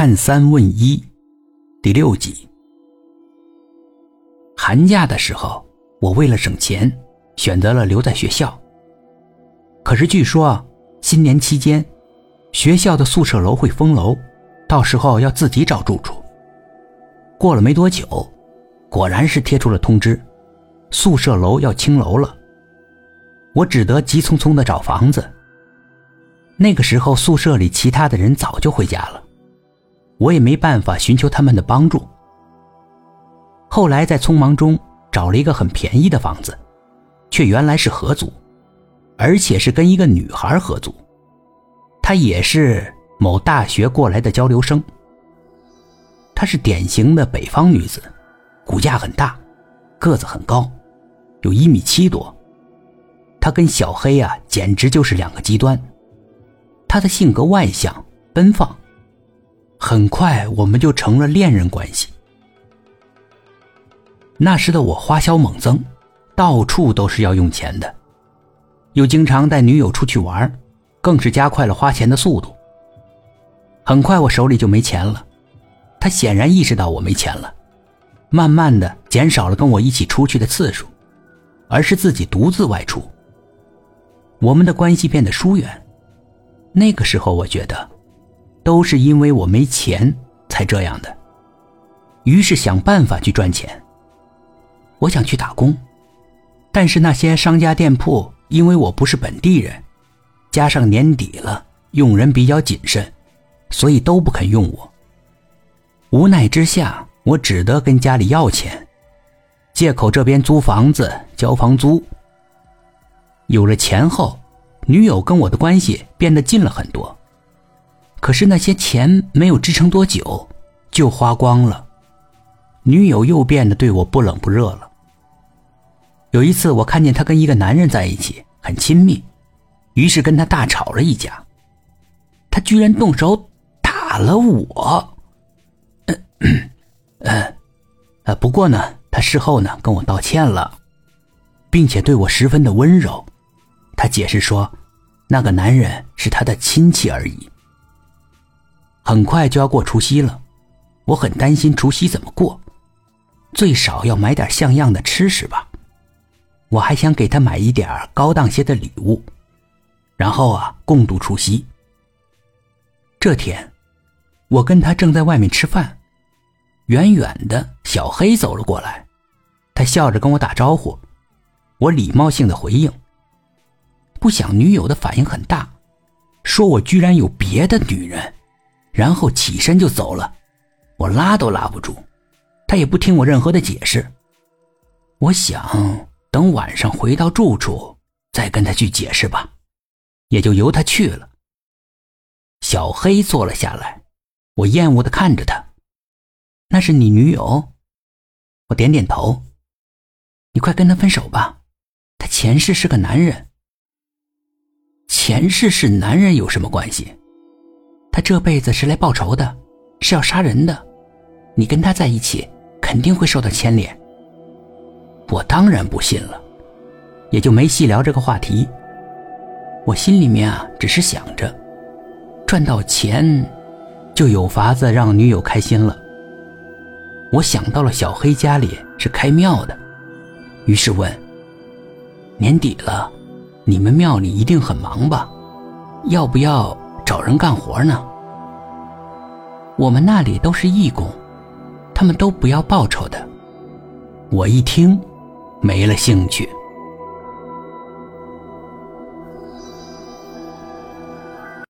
看三问一，第六集。寒假的时候，我为了省钱，选择了留在学校。可是据说新年期间，学校的宿舍楼会封楼，到时候要自己找住处。过了没多久，果然是贴出了通知，宿舍楼要清楼了。我只得急匆匆的找房子。那个时候，宿舍里其他的人早就回家了。我也没办法寻求他们的帮助。后来在匆忙中找了一个很便宜的房子，却原来是合租，而且是跟一个女孩合租。她也是某大学过来的交流生。她是典型的北方女子，骨架很大，个子很高，有一米七多。她跟小黑啊，简直就是两个极端。她的性格外向、奔放。很快我们就成了恋人关系。那时的我花销猛增，到处都是要用钱的，又经常带女友出去玩，更是加快了花钱的速度。很快我手里就没钱了，他显然意识到我没钱了，慢慢的减少了跟我一起出去的次数，而是自己独自外出。我们的关系变得疏远。那个时候我觉得。都是因为我没钱才这样的，于是想办法去赚钱。我想去打工，但是那些商家店铺因为我不是本地人，加上年底了，用人比较谨慎，所以都不肯用我。无奈之下，我只得跟家里要钱，借口这边租房子交房租。有了钱后，女友跟我的关系变得近了很多。可是那些钱没有支撑多久，就花光了。女友又变得对我不冷不热了。有一次，我看见她跟一个男人在一起，很亲密，于是跟他大吵了一架。他居然动手打了我。嗯嗯，呃，不过呢，他事后呢跟我道歉了，并且对我十分的温柔。他解释说，那个男人是他的亲戚而已。很快就要过除夕了，我很担心除夕怎么过，最少要买点像样的吃食吧。我还想给他买一点高档些的礼物，然后啊共度除夕。这天，我跟他正在外面吃饭，远远的小黑走了过来，他笑着跟我打招呼，我礼貌性的回应。不想女友的反应很大，说我居然有别的女人。然后起身就走了，我拉都拉不住，他也不听我任何的解释。我想等晚上回到住处再跟他去解释吧，也就由他去了。小黑坐了下来，我厌恶的看着他：“那是你女友？”我点点头：“你快跟他分手吧，他前世是个男人。前世是男人有什么关系？”他这辈子是来报仇的，是要杀人的。你跟他在一起，肯定会受到牵连。我当然不信了，也就没细聊这个话题。我心里面啊，只是想着，赚到钱，就有法子让女友开心了。我想到了小黑家里是开庙的，于是问：年底了，你们庙里一定很忙吧？要不要？找人干活呢，我们那里都是义工，他们都不要报酬的。我一听，没了兴趣。